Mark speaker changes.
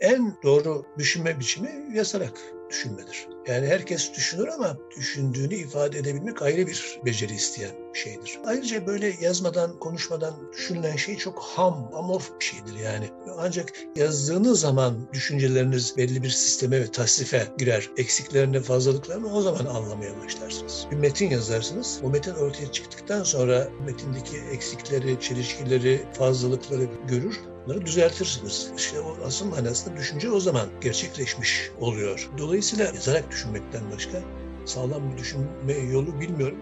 Speaker 1: En doğru düşünme biçimi yazarak düşünmedir. Yani herkes düşünür ama düşündüğünü ifade edebilmek ayrı bir beceri isteyen bir şeydir. Ayrıca böyle yazmadan, konuşmadan düşünülen şey çok ham, amorf bir şeydir yani. Ancak yazdığınız zaman düşünceleriniz belli bir sisteme ve tasnife girer. Eksiklerini, fazlalıklarını o zaman anlamaya başlarsınız. Bir metin yazarsınız. O metin ortaya çıktıktan sonra metindeki eksikleri, çelişkileri, fazlalıkları görür Bunları düzeltirsiniz. İşte o asıl manasında düşünce o zaman gerçekleşmiş oluyor. Dolayısıyla yazarak düşünmekten başka sağlam bir düşünme yolu bilmiyorum.